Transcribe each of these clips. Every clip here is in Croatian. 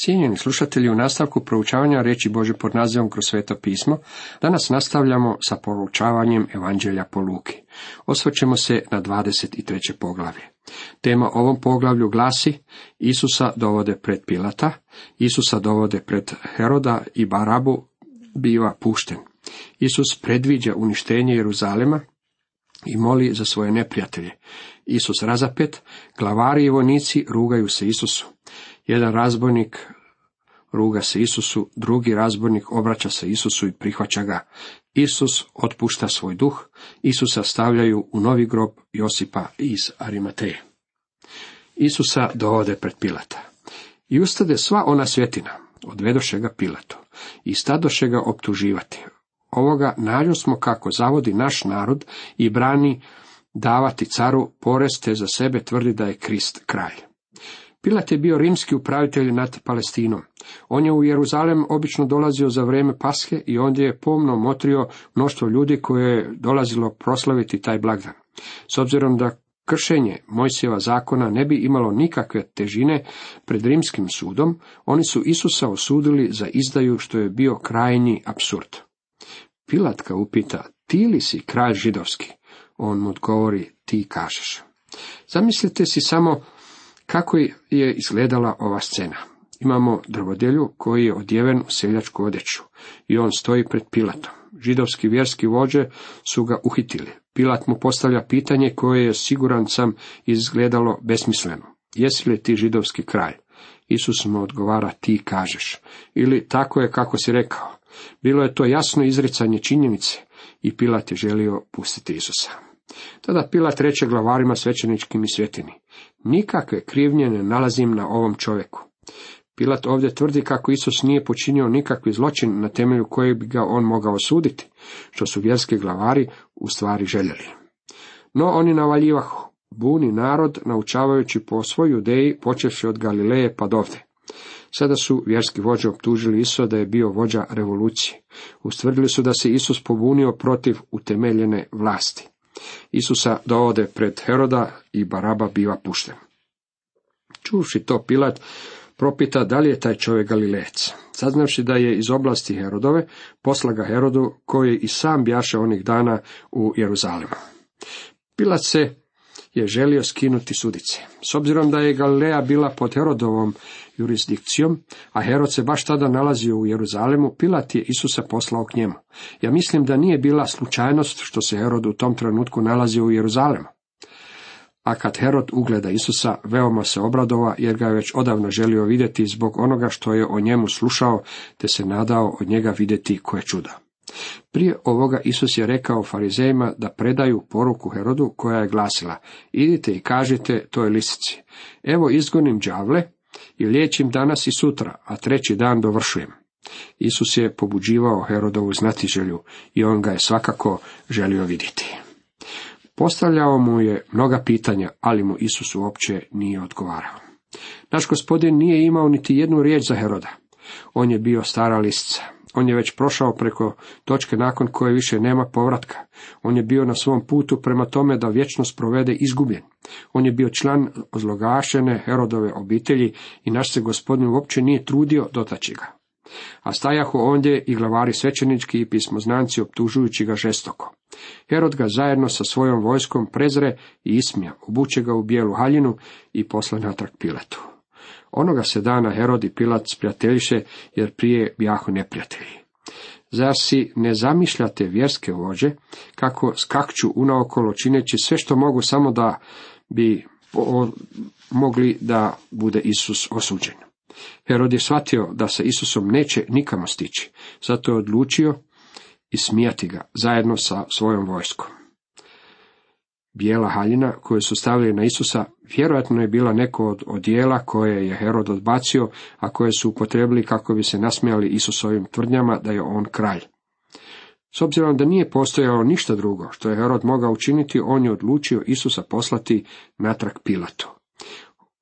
Cijenjeni slušatelji, u nastavku proučavanja reći Bože pod nazivom kroz sveto pismo, danas nastavljamo sa proučavanjem Evanđelja po Luki. Osvrćemo se na 23. poglavlje. Tema ovom poglavlju glasi Isusa dovode pred Pilata, Isusa dovode pred Heroda i Barabu biva pušten. Isus predviđa uništenje Jeruzalema i moli za svoje neprijatelje. Isus razapet, glavari i vojnici rugaju se Isusu. Jedan razbojnik ruga se Isusu, drugi razbojnik obraća se Isusu i prihvaća ga. Isus otpušta svoj duh, Isusa stavljaju u novi grob Josipa iz Arimateje. Isusa dovode pred Pilata. I ustade sva ona svjetina, odvedoše ga Pilatu, i stadoše ga optuživati. Ovoga nađu smo kako zavodi naš narod i brani davati caru poreste za sebe tvrdi da je Krist kralj. Pilat je bio rimski upravitelj nad Palestinom. On je u Jeruzalem obično dolazio za vrijeme Paske i ondje je pomno motrio mnoštvo ljudi koje je dolazilo proslaviti taj blagdan. S obzirom da kršenje Mojsijeva zakona ne bi imalo nikakve težine pred rimskim sudom, oni su Isusa osudili za izdaju što je bio krajnji absurd. Pilat ga upita, ti li si kralj židovski? On mu odgovori, ti kažeš. Zamislite si samo kako je izgledala ova scena? Imamo drvodelju koji je odjeven u seljačku odjeću i on stoji pred Pilatom. Židovski vjerski vođe su ga uhitili. Pilat mu postavlja pitanje koje je siguran sam izgledalo besmisleno. Jesi li ti židovski kralj? Isus mu odgovara ti kažeš. Ili tako je kako si rekao. Bilo je to jasno izricanje činjenice i Pilat je želio pustiti Isusa. Tada Pilat reče glavarima svećeničkim i svjetini. Nikakve krivnje ne nalazim na ovom čovjeku. Pilat ovdje tvrdi kako Isus nije počinio nikakvi zločin na temelju kojeg bi ga on mogao osuditi, što su vjerski glavari u stvari željeli. No oni navaljivahu, buni narod, naučavajući po svojoj ideji, počevši od Galileje pa dovde. Sada su vjerski vođe optužili Isusa da je bio vođa revolucije. Ustvrdili su da se Isus pobunio protiv utemeljene vlasti. Isusa dovode pred Heroda i Baraba biva pušten. Čuvši to Pilat propita da li je taj čovjek Galilec. Saznavši da je iz oblasti Herodove, posla ga Herodu koji i sam bjaše onih dana u Jeruzalemu. Pilat se je želio skinuti sudice. S obzirom da je Galileja bila pod Herodovom jurisdikcijom, a Herod se baš tada nalazio u Jeruzalemu, Pilat je Isusa poslao k njemu. Ja mislim da nije bila slučajnost što se Herod u tom trenutku nalazio u Jeruzalemu. A kad Herod ugleda Isusa, veoma se obradova, jer ga je već odavno želio vidjeti zbog onoga što je o njemu slušao, te se nadao od njega vidjeti koje čuda. Prije ovoga Isus je rekao farizejima da predaju poruku Herodu koja je glasila, idite i kažite toj lisici, evo izgonim đavle i liječim danas i sutra, a treći dan dovršujem. Isus je pobuđivao Herodovu znatiželju i on ga je svakako želio vidjeti. Postavljao mu je mnoga pitanja, ali mu Isus uopće nije odgovarao. Naš gospodin nije imao niti jednu riječ za Heroda. On je bio stara listica. On je već prošao preko točke nakon koje više nema povratka. On je bio na svom putu prema tome da vječnost provede izgubljen. On je bio član ozlogašene Herodove obitelji i naš se gospodin uopće nije trudio dotaći ga. A stajahu ondje i glavari svećenički i pismoznanci optužujući ga žestoko. Herod ga zajedno sa svojom vojskom prezre i ismija, obuče ga u bijelu haljinu i posla natrag Piletu. Onoga se dana Herod i Pilat sprijateljiše, jer prije bijahu neprijatelji. Zar si ne zamišljate vjerske vođe, kako skakću unaokolo čineći sve što mogu samo da bi mogli da bude Isus osuđen. Herod je shvatio da sa Isusom neće nikamo stići, zato je odlučio ismijati ga zajedno sa svojom vojskom. Bijela haljina koju su stavili na Isusa vjerojatno je bila neko od odijela koje je Herod odbacio, a koje su upotrebili kako bi se nasmijali Isusovim tvrdnjama da je on kralj. S obzirom da nije postojalo ništa drugo što je Herod mogao učiniti, on je odlučio Isusa poslati natrag Pilatu.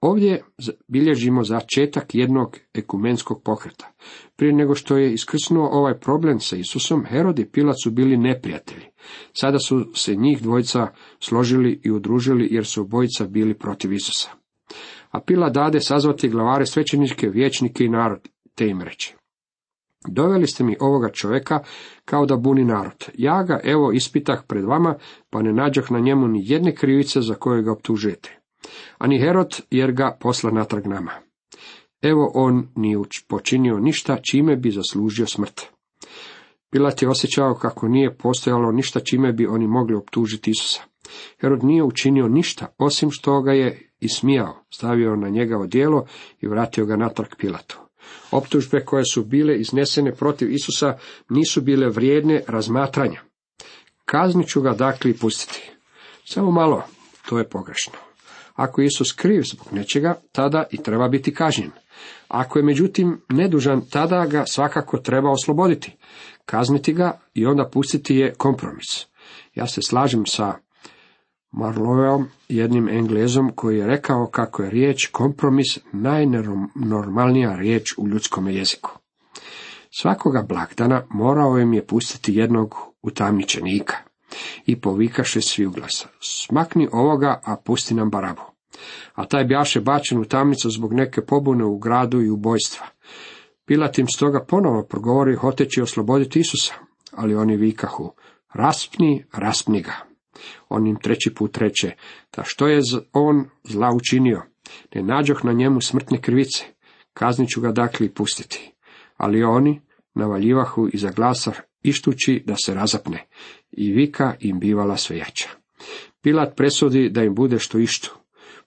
Ovdje bilježimo začetak jednog ekumenskog pokreta. Prije nego što je iskrsnuo ovaj problem sa Isusom, Herod i Pilat su bili neprijatelji. Sada su se njih dvojica složili i udružili jer su obojica bili protiv Isusa. A Pila dade sazvati glavare svećeničke, vijećnike i narod, te im reče. Doveli ste mi ovoga čovjeka kao da buni narod. Ja ga evo ispitah pred vama, pa ne nađoh na njemu ni jedne krivice za koje ga optužujete. Ani Herod, jer ga posla natrag nama. Evo on nije počinio ništa čime bi zaslužio smrt. Pilat je osjećao kako nije postojalo ništa čime bi oni mogli optužiti Isusa. Herod nije učinio ništa, osim što ga je ismijao, stavio na njega odijelo i vratio ga natrag Pilatu. Optužbe koje su bile iznesene protiv Isusa nisu bile vrijedne razmatranja. Kaznit ću ga dakle i pustiti. Samo malo, to je pogrešno. Ako je Isus kriv zbog nečega, tada i treba biti kažnjen. Ako je međutim nedužan, tada ga svakako treba osloboditi. Kazniti ga i onda pustiti je kompromis. Ja se slažem sa Marloweom, jednim englezom koji je rekao kako je riječ kompromis najnormalnija riječ u ljudskom jeziku. Svakoga blagdana morao im je pustiti jednog utamničenika i povikaše svi u glasa. Smakni ovoga, a pusti nam barabu. A taj bjaše bačen u tamnicu zbog neke pobune u gradu i ubojstva. Pilat im stoga ponovo progovori hoteći osloboditi Isusa, ali oni vikahu, raspni, raspni ga. On im treći put reče, da što je on zla učinio, ne nađoh na njemu smrtne krivice, kaznit ću ga dakle i pustiti. Ali oni navaljivahu iza glasa ištući da se razapne, i vika im bivala sve jača. Pilat presudi da im bude što ištu.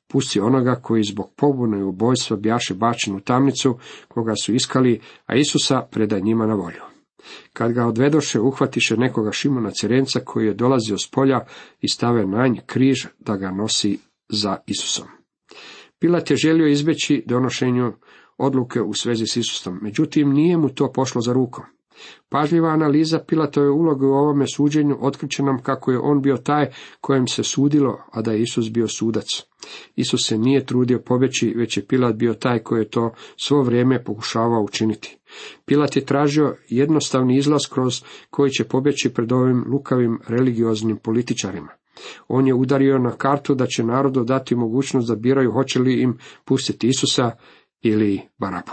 Pusti onoga koji zbog pobune i ubojstva bjaše bačen u tamnicu, koga su iskali, a Isusa preda njima na volju. Kad ga odvedoše, uhvatiše nekoga Šimona Cirenca koji je dolazio s polja i stave na nj križ da ga nosi za Isusom. Pilat je želio izbjeći donošenju odluke u svezi s Isusom, međutim nije mu to pošlo za rukom. Pažljiva analiza Pilatove uloge u ovome suđenju otkriće nam kako je on bio taj kojem se sudilo, a da je Isus bio sudac. Isus se nije trudio pobjeći, već je Pilat bio taj koji je to svo vrijeme pokušavao učiniti. Pilat je tražio jednostavni izlaz kroz koji će pobjeći pred ovim lukavim religioznim političarima. On je udario na kartu da će narodu dati mogućnost da biraju hoće li im pustiti Isusa ili Barabu.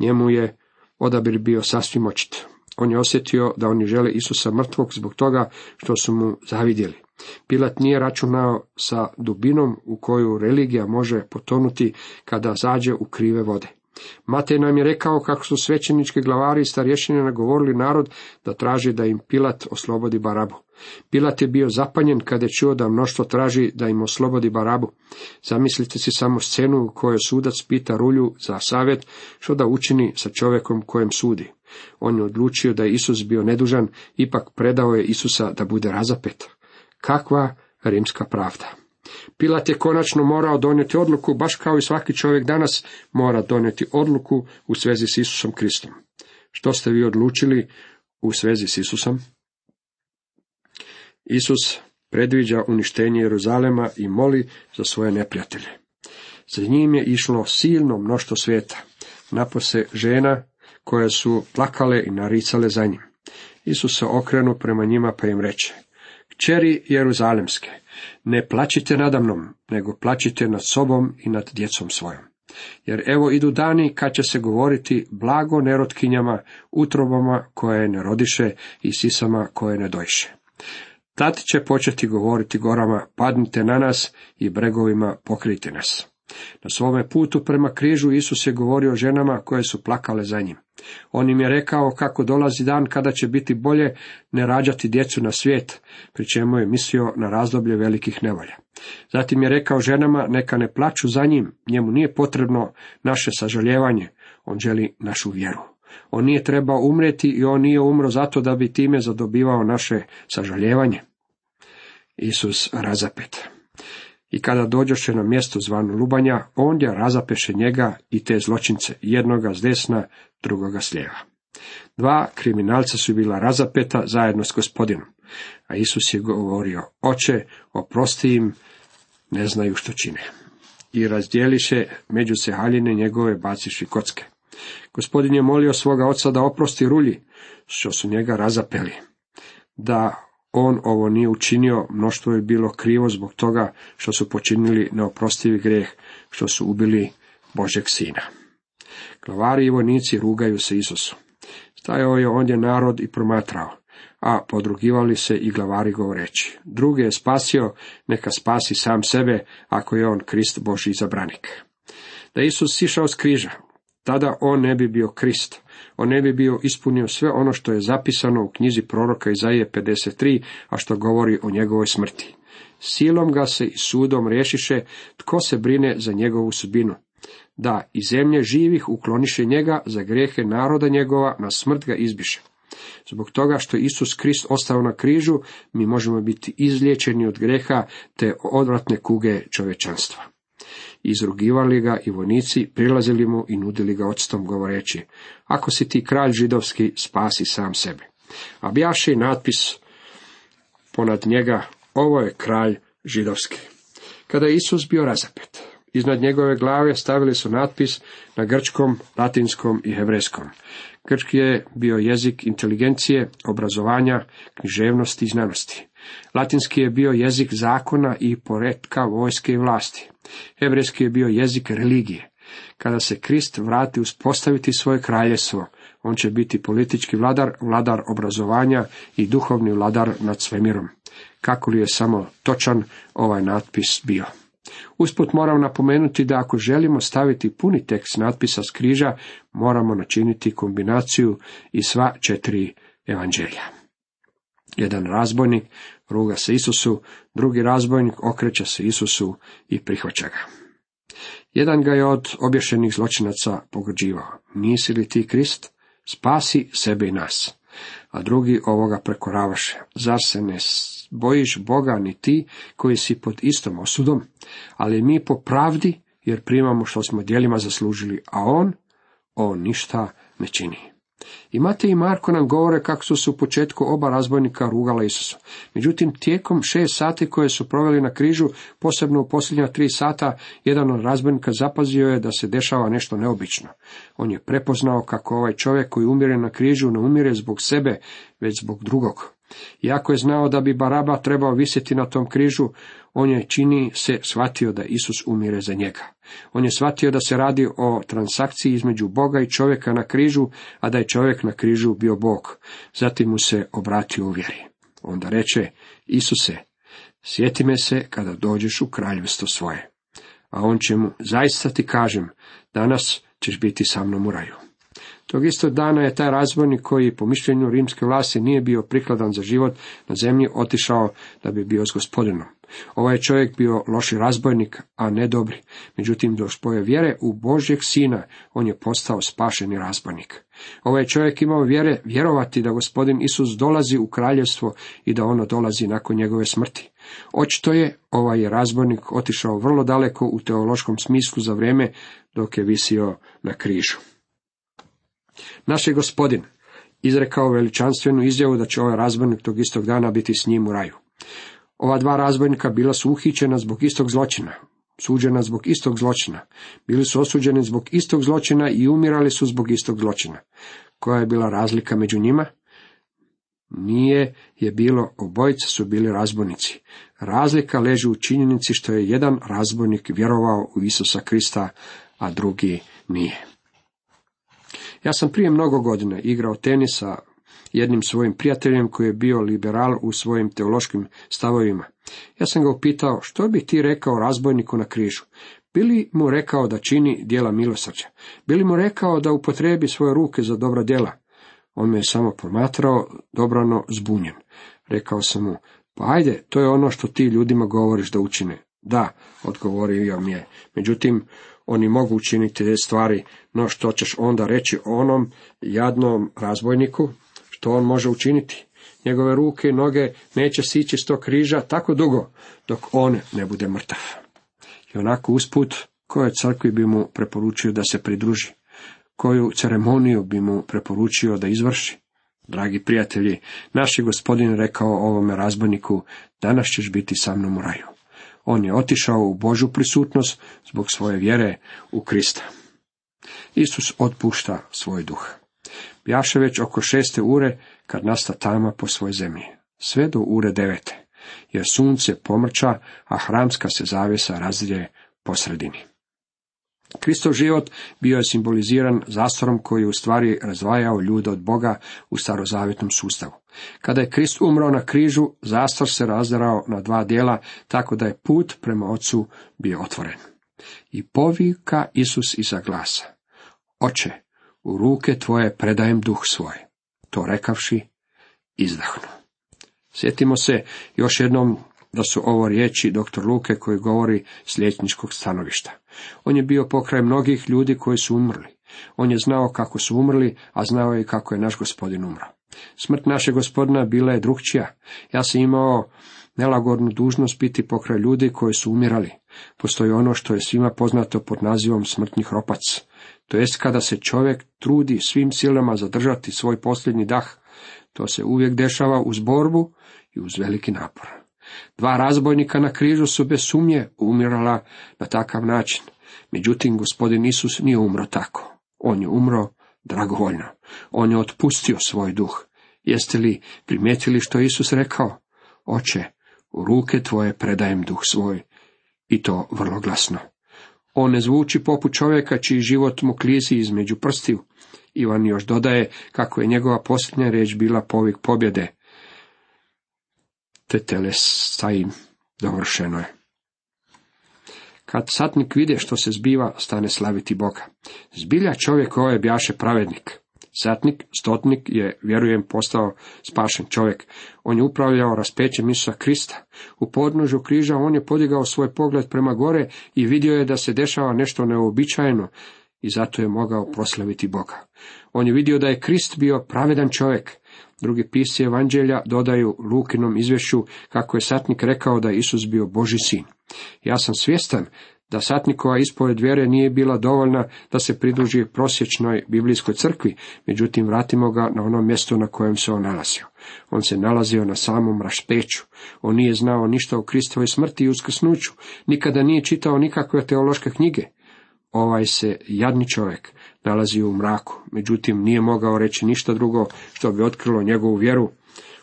Njemu je odabir bio sasvim očit. On je osjetio da oni žele Isusa mrtvog zbog toga što su mu zavidjeli. Pilat nije računao sa dubinom u koju religija može potonuti kada zađe u krive vode. Matej nam je rekao kako su svećenički glavari i starješine nagovorili narod da traži da im Pilat oslobodi Barabu. Pilat je bio zapanjen kada je čuo da mnoštvo traži da im oslobodi Barabu. Zamislite si samo scenu u kojoj sudac pita rulju za savjet što da učini sa čovjekom kojem sudi. On je odlučio da je Isus bio nedužan, ipak predao je Isusa da bude razapet. Kakva rimska pravda! Pilat je konačno morao donijeti odluku, baš kao i svaki čovjek danas mora donijeti odluku u svezi s Isusom Kristom. Što ste vi odlučili u svezi s Isusom? Isus predviđa uništenje Jeruzalema i moli za svoje neprijatelje. Za njim je išlo silno mnošto svijeta, napose žena koje su plakale i naricale za njim. Isus se okrenu prema njima pa im reče, Kćeri Jeruzalemske, ne plaćite nadamnom, nego plaćite nad sobom i nad djecom svojom. Jer evo idu dani kad će se govoriti blago nerotkinjama, utrobama koje ne rodiše i sisama koje ne dojše. Tad će početi govoriti gorama, padnite na nas i bregovima pokrijte nas. Na svome putu prema križu Isus je govorio ženama koje su plakale za njim. On im je rekao kako dolazi dan kada će biti bolje ne rađati djecu na svijet, pri čemu je mislio na razdoblje velikih nevolja. Zatim je rekao ženama neka ne plaću za njim, njemu nije potrebno naše sažaljevanje, on želi našu vjeru. On nije trebao umreti i on nije umro zato da bi time zadobivao naše sažaljevanje. Isus razapet. I kada dođoše na mjesto zvano Lubanja, ondje razapeše njega i te zločince, jednoga s desna, drugoga s lijeva. Dva kriminalca su bila razapeta zajedno s gospodinom, a Isus je govorio, oče, oprosti im, ne znaju što čine. I razdjeliše među se haljine njegove baciši kocke. Gospodin je molio svoga oca da oprosti rulji, što su njega razapeli, da on ovo nije učinio, mnoštvo je bilo krivo zbog toga što su počinili neoprostivi greh, što su ubili Božeg sina. Glavari i vojnici rugaju se Isusu. Stajao je ondje narod i promatrao, a podrugivali se i glavari govoreći. Druge je spasio, neka spasi sam sebe, ako je on Krist Boži izabranik. Da Isus sišao s križa, tada on ne bi bio Krist, on ne bi bio ispunio sve ono što je zapisano u knjizi proroka Izaije 53, a što govori o njegovoj smrti. Silom ga se i sudom rešiše tko se brine za njegovu sudbinu. Da, i zemlje živih ukloniše njega za grehe naroda njegova, na smrt ga izbiše. Zbog toga što Isus Krist ostao na križu, mi možemo biti izliječeni od greha te odvratne kuge čovečanstva. Izrugivali ga i vojnici, prilazili mu i nudili ga odstom govoreći, ako si ti kralj židovski, spasi sam sebe. A bjaše natpis ponad njega, ovo je kralj židovski. Kada je Isus bio razapet, iznad njegove glave stavili su natpis na grčkom, latinskom i hebrejskom. Grčki je bio jezik inteligencije, obrazovanja, književnosti i znanosti. Latinski je bio jezik zakona i poretka vojske i vlasti. Hebrejski je bio jezik religije. Kada se Krist vrati uspostaviti svoje kraljestvo, on će biti politički vladar, vladar obrazovanja i duhovni vladar nad svemirom. Kako li je samo točan ovaj natpis bio? Usput moram napomenuti da ako želimo staviti puni tekst natpisa s križa, moramo načiniti kombinaciju i sva četiri evanđelja. Jedan razbojnik ruga se Isusu, drugi razbojnik okreće se Isusu i prihvaća ga. Jedan ga je od obješenih zločinaca pogođivao. Nisi li ti Krist? Spasi sebe i nas. A drugi ovoga prekoravaše. Zar se ne bojiš Boga ni ti koji si pod istom osudom? Ali mi po pravdi, jer primamo što smo djelima zaslužili, a on, on ništa ne čini. I Matej i Marko nam govore kako su se u početku oba razbojnika rugala Isusu. Međutim, tijekom šest sati koje su proveli na križu, posebno u posljednja tri sata, jedan od razbojnika zapazio je da se dešava nešto neobično. On je prepoznao kako ovaj čovjek koji umire na križu ne umire zbog sebe, već zbog drugog. Iako je znao da bi Baraba trebao visjeti na tom križu, on je čini se shvatio da Isus umire za njega. On je shvatio da se radi o transakciji između Boga i čovjeka na križu, a da je čovjek na križu bio Bog. Zatim mu se obratio u vjeri. Onda reče, Isuse, sjeti me se kada dođeš u kraljevstvo svoje. A on će mu, zaista ti kažem, danas ćeš biti sa mnom u raju. Tog istog dana je taj razbojnik koji po mišljenju rimske vlasti nije bio prikladan za život na zemlji otišao da bi bio s gospodinom. Ovaj je čovjek bio loši razbojnik, a ne dobri. Međutim, do spoje vjere u Božjeg sina, on je postao spašeni razbojnik. Ovaj je čovjek imao vjere vjerovati da gospodin Isus dolazi u kraljevstvo i da ono dolazi nakon njegove smrti. Očito je, ovaj je razbojnik otišao vrlo daleko u teološkom smislu za vrijeme dok je visio na križu. Naš je gospodin izrekao veličanstvenu izjavu da će ovaj razbojnik tog istog dana biti s njim u raju. Ova dva razbojnika bila su uhićena zbog istog zločina, suđena zbog istog zločina, bili su osuđeni zbog istog zločina i umirali su zbog istog zločina. Koja je bila razlika među njima? Nije je bilo, obojica su bili razbojnici. Razlika leži u činjenici što je jedan razbojnik vjerovao u Isusa Krista, a drugi nije. Ja sam prije mnogo godina igrao tenisa jednim svojim prijateljem koji je bio liberal u svojim teološkim stavovima. Ja sam ga upitao što bi ti rekao razbojniku na križu. Bili mu rekao da čini dijela milosrđa? Bili mu rekao da upotrebi svoje ruke za dobra djela? On me je samo promatrao, dobrano zbunjen. Rekao sam mu, pa ajde, to je ono što ti ljudima govoriš da učine. Da, odgovorio mi je. Međutim, oni mogu učiniti te stvari, no što ćeš onda reći onom jadnom razbojniku, što on može učiniti? Njegove ruke i noge neće sići s tog križa tako dugo, dok on ne bude mrtav. I onako usput, koje crkvi bi mu preporučio da se pridruži? Koju ceremoniju bi mu preporučio da izvrši? Dragi prijatelji, naš je gospodin rekao ovome razbojniku, danas ćeš biti sa mnom u raju. On je otišao u Božu prisutnost zbog svoje vjere u Krista. Isus otpušta svoj duh. Bjaše već oko šeste ure kad nasta tama po svoj zemlji. sve do ure devete, jer sunce pomrča, a hramska se zavjesa razlije po sredini. Kristov život bio je simboliziran zastorom koji je u stvari razdvajao ljude od Boga u starozavjetnom sustavu. Kada je Krist umro na križu, zastor se razdarao na dva dijela, tako da je put prema Ocu bio otvoren. I povika Isus iza glasa. Oče, u ruke tvoje predajem duh svoj. To rekavši, izdahnu. Sjetimo se još jednom da su ovo riječi dr. Luke koji govori s liječničkog stanovišta. On je bio pokraj mnogih ljudi koji su umrli. On je znao kako su umrli, a znao je kako je naš gospodin umro. Smrt našeg gospodina bila je drugčija. Ja sam imao nelagodnu dužnost biti pokraj ljudi koji su umirali. Postoji ono što je svima poznato pod nazivom smrtni hropac. To jest kada se čovjek trudi svim silama zadržati svoj posljednji dah. To se uvijek dešava uz borbu i uz veliki napor. Dva razbojnika na križu su bez sumnje umirala na takav način. Međutim, gospodin Isus nije umro tako. On je umro dragovoljno. On je otpustio svoj duh. Jeste li primijetili što Isus rekao? Oče, u ruke tvoje predajem duh svoj. I to vrlo glasno. On ne zvuči poput čovjeka čiji život mu klizi između prstiju. Ivan još dodaje kako je njegova posljednja riječ bila povik pobjede te telestajim dovršeno je. Kad satnik vide što se zbiva, stane slaviti Boga. Zbilja čovjek ovaj bjaše pravednik. Satnik, stotnik je, vjerujem, postao spašen čovjek. On je upravljao raspećem Isusa Krista. U podnožu križa on je podigao svoj pogled prema gore i vidio je da se dešava nešto neobičajeno i zato je mogao proslaviti Boga. On je vidio da je Krist bio pravedan čovjek. Drugi pisci evanđelja dodaju Lukinom izvješću kako je satnik rekao da je Isus bio Boži sin. Ja sam svjestan da satnikova ispoved vjere nije bila dovoljna da se pridruži prosječnoj biblijskoj crkvi, međutim vratimo ga na ono mjesto na kojem se on nalazio. On se nalazio na samom rašpeću. On nije znao ništa o Kristovoj smrti i uskrsnuću. Nikada nije čitao nikakve teološke knjige. Ovaj se jadni čovjek nalazio u mraku, međutim nije mogao reći ništa drugo što bi otkrilo njegovu vjeru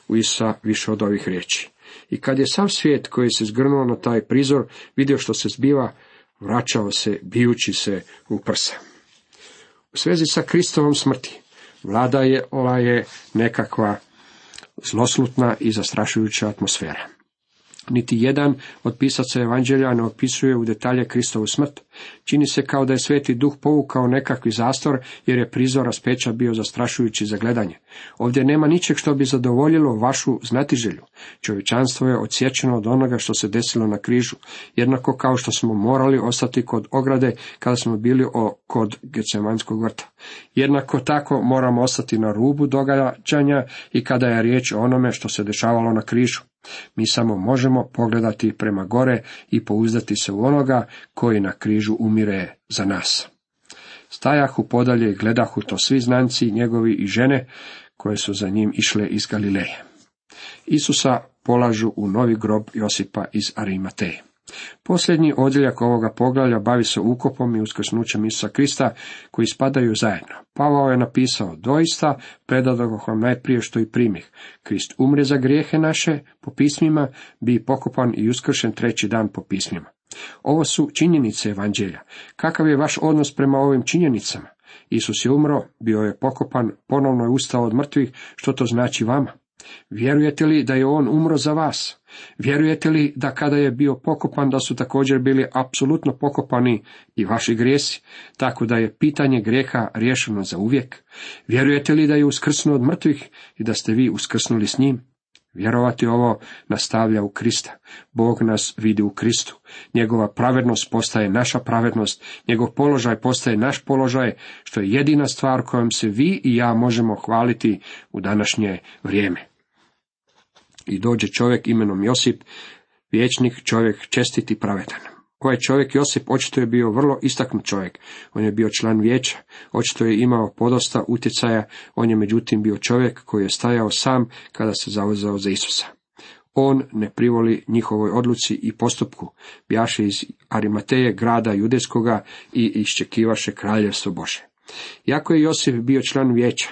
u Isa više od ovih riječi. I kad je sav svijet koji se zgrnuo na taj prizor vidio što se zbiva, vraćao se bijući se u prsa. U svezi sa Kristovom smrti, vlada je ova je nekakva zloslutna i zastrašujuća atmosfera. Niti jedan od pisaca evanđelja ne opisuje u detalje Kristovu smrt. Čini se kao da je sveti duh povukao nekakvi zastor, jer je prizor raspeća bio zastrašujući za gledanje. Ovdje nema ničeg što bi zadovoljilo vašu znatiželju. Čovječanstvo je odsječeno od onoga što se desilo na križu, jednako kao što smo morali ostati kod ograde kada smo bili o, kod Gecemanskog vrta. Jednako tako moramo ostati na rubu događanja i kada je riječ o onome što se dešavalo na križu. Mi samo možemo pogledati prema gore i pouzdati se u onoga koji na križu umire za nas. Stajahu podalje i gledahu to svi znanci njegovi i žene koje su za njim išle iz Galileje. Isusa polažu u novi grob Josipa iz Arimateje. Posljednji odjeljak ovoga poglavlja bavi se ukopom i uskrsnućem Isusa Krista, koji spadaju zajedno. Pavao je napisao, doista predadoh vam najprije što i primih. Krist umre za grijehe naše po pismima, bi pokopan i uskršen treći dan po pismima. Ovo su činjenice evanđelja. Kakav je vaš odnos prema ovim činjenicama? Isus je umro, bio je pokopan, ponovno je ustao od mrtvih, što to znači vama? Vjerujete li da je on umro za vas? Vjerujete li da kada je bio pokopan da su također bili apsolutno pokopani i vaši grijesi, tako da je pitanje grijeha riješeno za uvijek? Vjerujete li da je uskrsnuo od mrtvih i da ste vi uskrsnuli s njim? Vjerovati ovo nastavlja u Krista. Bog nas vidi u Kristu. Njegova pravednost postaje naša pravednost, njegov položaj postaje naš položaj, što je jedina stvar kojom se vi i ja možemo hvaliti u današnje vrijeme. I dođe čovjek imenom Josip, vječnik čovjek čestit i pravedan. Ovaj čovjek Josip očito je bio vrlo istaknut čovjek. On je bio član vijeća, očito je imao podosta utjecaja, on je međutim bio čovjek koji je stajao sam kada se zauzeo za Isusa. On ne privoli njihovoj odluci i postupku, bjaše iz Arimateje grada judeskoga i iščekivaše kraljevstvo Bože. Jako je Josip bio član vijeća,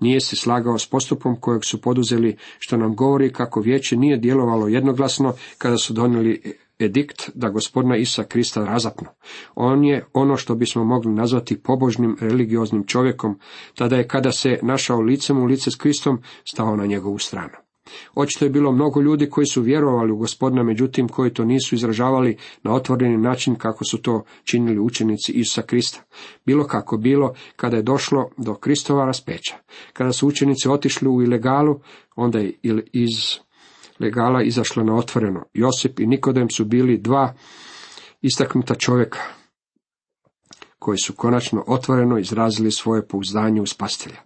Nije se slagao s postupom kojeg su poduzeli, što nam govori kako vijeće nije djelovalo jednoglasno kada su donijeli edikt da gospodina Isa Krista razapnu. On je ono što bismo mogli nazvati pobožnim religioznim čovjekom, tada je kada se našao licem u lice s Kristom stao na njegovu stranu. Očito je bilo mnogo ljudi koji su vjerovali u gospodina, međutim koji to nisu izražavali na otvoreni način kako su to činili učenici Isusa Krista. Bilo kako bilo, kada je došlo do Kristova raspeća. Kada su učenici otišli u ilegalu, onda je iz legala izašla na otvoreno. Josip i Nikodem su bili dva istaknuta čovjeka koji su konačno otvoreno izrazili svoje pouzdanje u spastelja.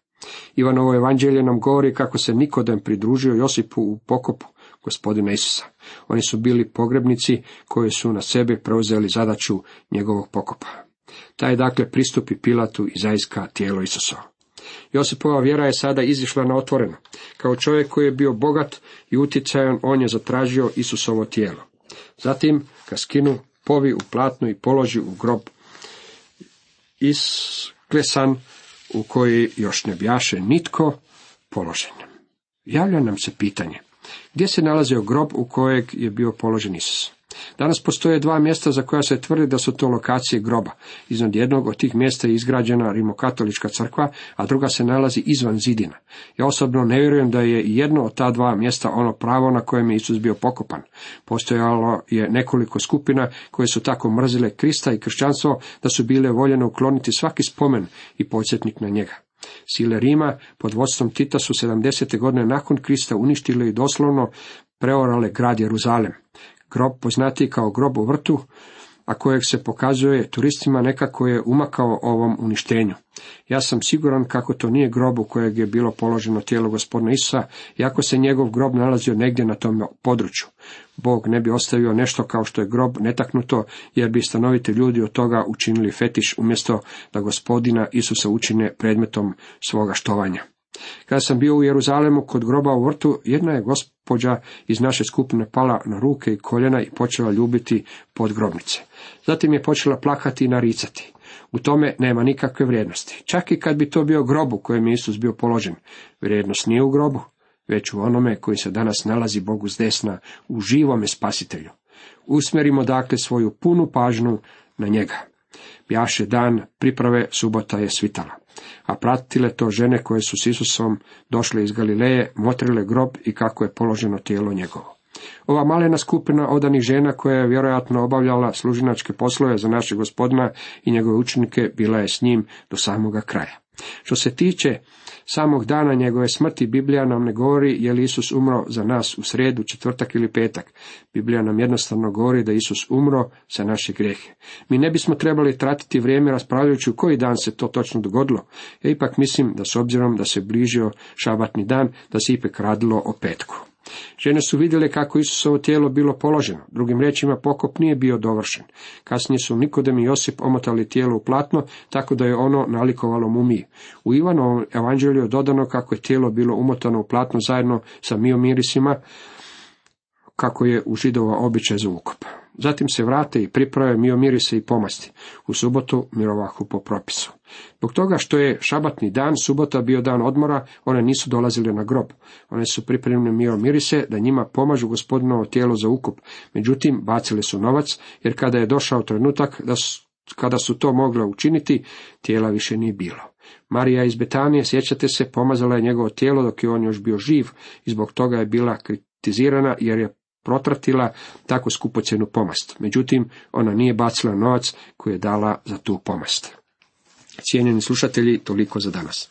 Ivanovo evanđelje nam govori kako se Nikodem pridružio Josipu u pokopu gospodina Isusa. Oni su bili pogrebnici koji su na sebe preuzeli zadaću njegovog pokopa. Taj dakle pristupi Pilatu i zaiska tijelo Isusova. Josipova vjera je sada izišla na otvoreno. Kao čovjek koji je bio bogat i utjecajan, on je zatražio Isusovo tijelo. Zatim ga skinu, povi u platnu i položi u grob isklesan u koji još ne bjaše nitko položen. Javlja nam se pitanje, gdje se nalazio grob u kojeg je bio položen Isus? Danas postoje dva mjesta za koja se tvrdi da su to lokacije groba. Iznad jednog od tih mjesta je izgrađena rimokatolička crkva, a druga se nalazi izvan zidina. Ja osobno ne vjerujem da je jedno od ta dva mjesta ono pravo na kojem je Isus bio pokopan. Postojalo je nekoliko skupina koje su tako mrzile Krista i kršćanstvo da su bile voljene ukloniti svaki spomen i podsjetnik na njega. Sile Rima pod vodstvom Tita su 70. godine nakon Krista uništile i doslovno preorale grad Jeruzalem grob poznatiji kao grob u vrtu, a kojeg se pokazuje turistima nekako je umakao ovom uništenju. Ja sam siguran kako to nije grob u kojeg je bilo položeno tijelo gospodina Isa, iako se njegov grob nalazio negdje na tom području. Bog ne bi ostavio nešto kao što je grob netaknuto, jer bi stanoviti ljudi od toga učinili fetiš umjesto da gospodina Isusa učine predmetom svoga štovanja. Kada sam bio u Jeruzalemu kod groba u vrtu, jedna je gospođa iz naše skupine pala na ruke i koljena i počela ljubiti pod grobnice. Zatim je počela plakati i naricati. U tome nema nikakve vrijednosti. Čak i kad bi to bio grob u kojem je Isus bio položen, vrijednost nije u grobu, već u onome koji se danas nalazi Bogu s desna, u živome spasitelju. Usmjerimo dakle svoju punu pažnju na njega. Bjaše dan priprave, subota je svitala a pratile to žene koje su s Isusom došle iz Galileje, motrile grob i kako je položeno tijelo njegovo. Ova malena skupina odanih žena koja je vjerojatno obavljala služinačke poslove za našeg gospodina i njegove učenike bila je s njim do samoga kraja. Što se tiče samog dana njegove smrti, Biblija nam ne govori je li Isus umro za nas u sredu, četvrtak ili petak. Biblija nam jednostavno govori da Isus umro za naše grijehe. Mi ne bismo trebali tratiti vrijeme raspravljajući u koji dan se to točno dogodilo. Ja ipak mislim da s obzirom da se bližio šabatni dan, da se ipak radilo o petku. Žene su vidjele kako Isusovo tijelo bilo položeno, drugim riječima pokop nije bio dovršen. Kasnije su Nikodem i Josip omotali tijelo u platno, tako da je ono nalikovalo mumiji. U Ivanovom evanđelju je dodano kako je tijelo bilo umotano u platno zajedno sa miomirisima, kako je u židova običaj za ukop. Zatim se vrate i priprave miomirise i pomasti. U subotu mirovahu po propisu. Zbog toga što je šabatni dan, subota bio dan odmora, one nisu dolazile na grob. One su pripremljene miomirise da njima pomažu gospodinovo tijelo za ukop. Međutim, bacile su novac, jer kada je došao trenutak da su, kada su to mogle učiniti, tijela više nije bilo. Marija iz Betanije, sjećate se, pomazala je njegovo tijelo dok je on još bio živ i zbog toga je bila kritizirana jer je protratila tako skupocjenu pomast. Međutim, ona nije bacila novac koji je dala za tu pomast. Cijenjeni slušatelji, toliko za danas.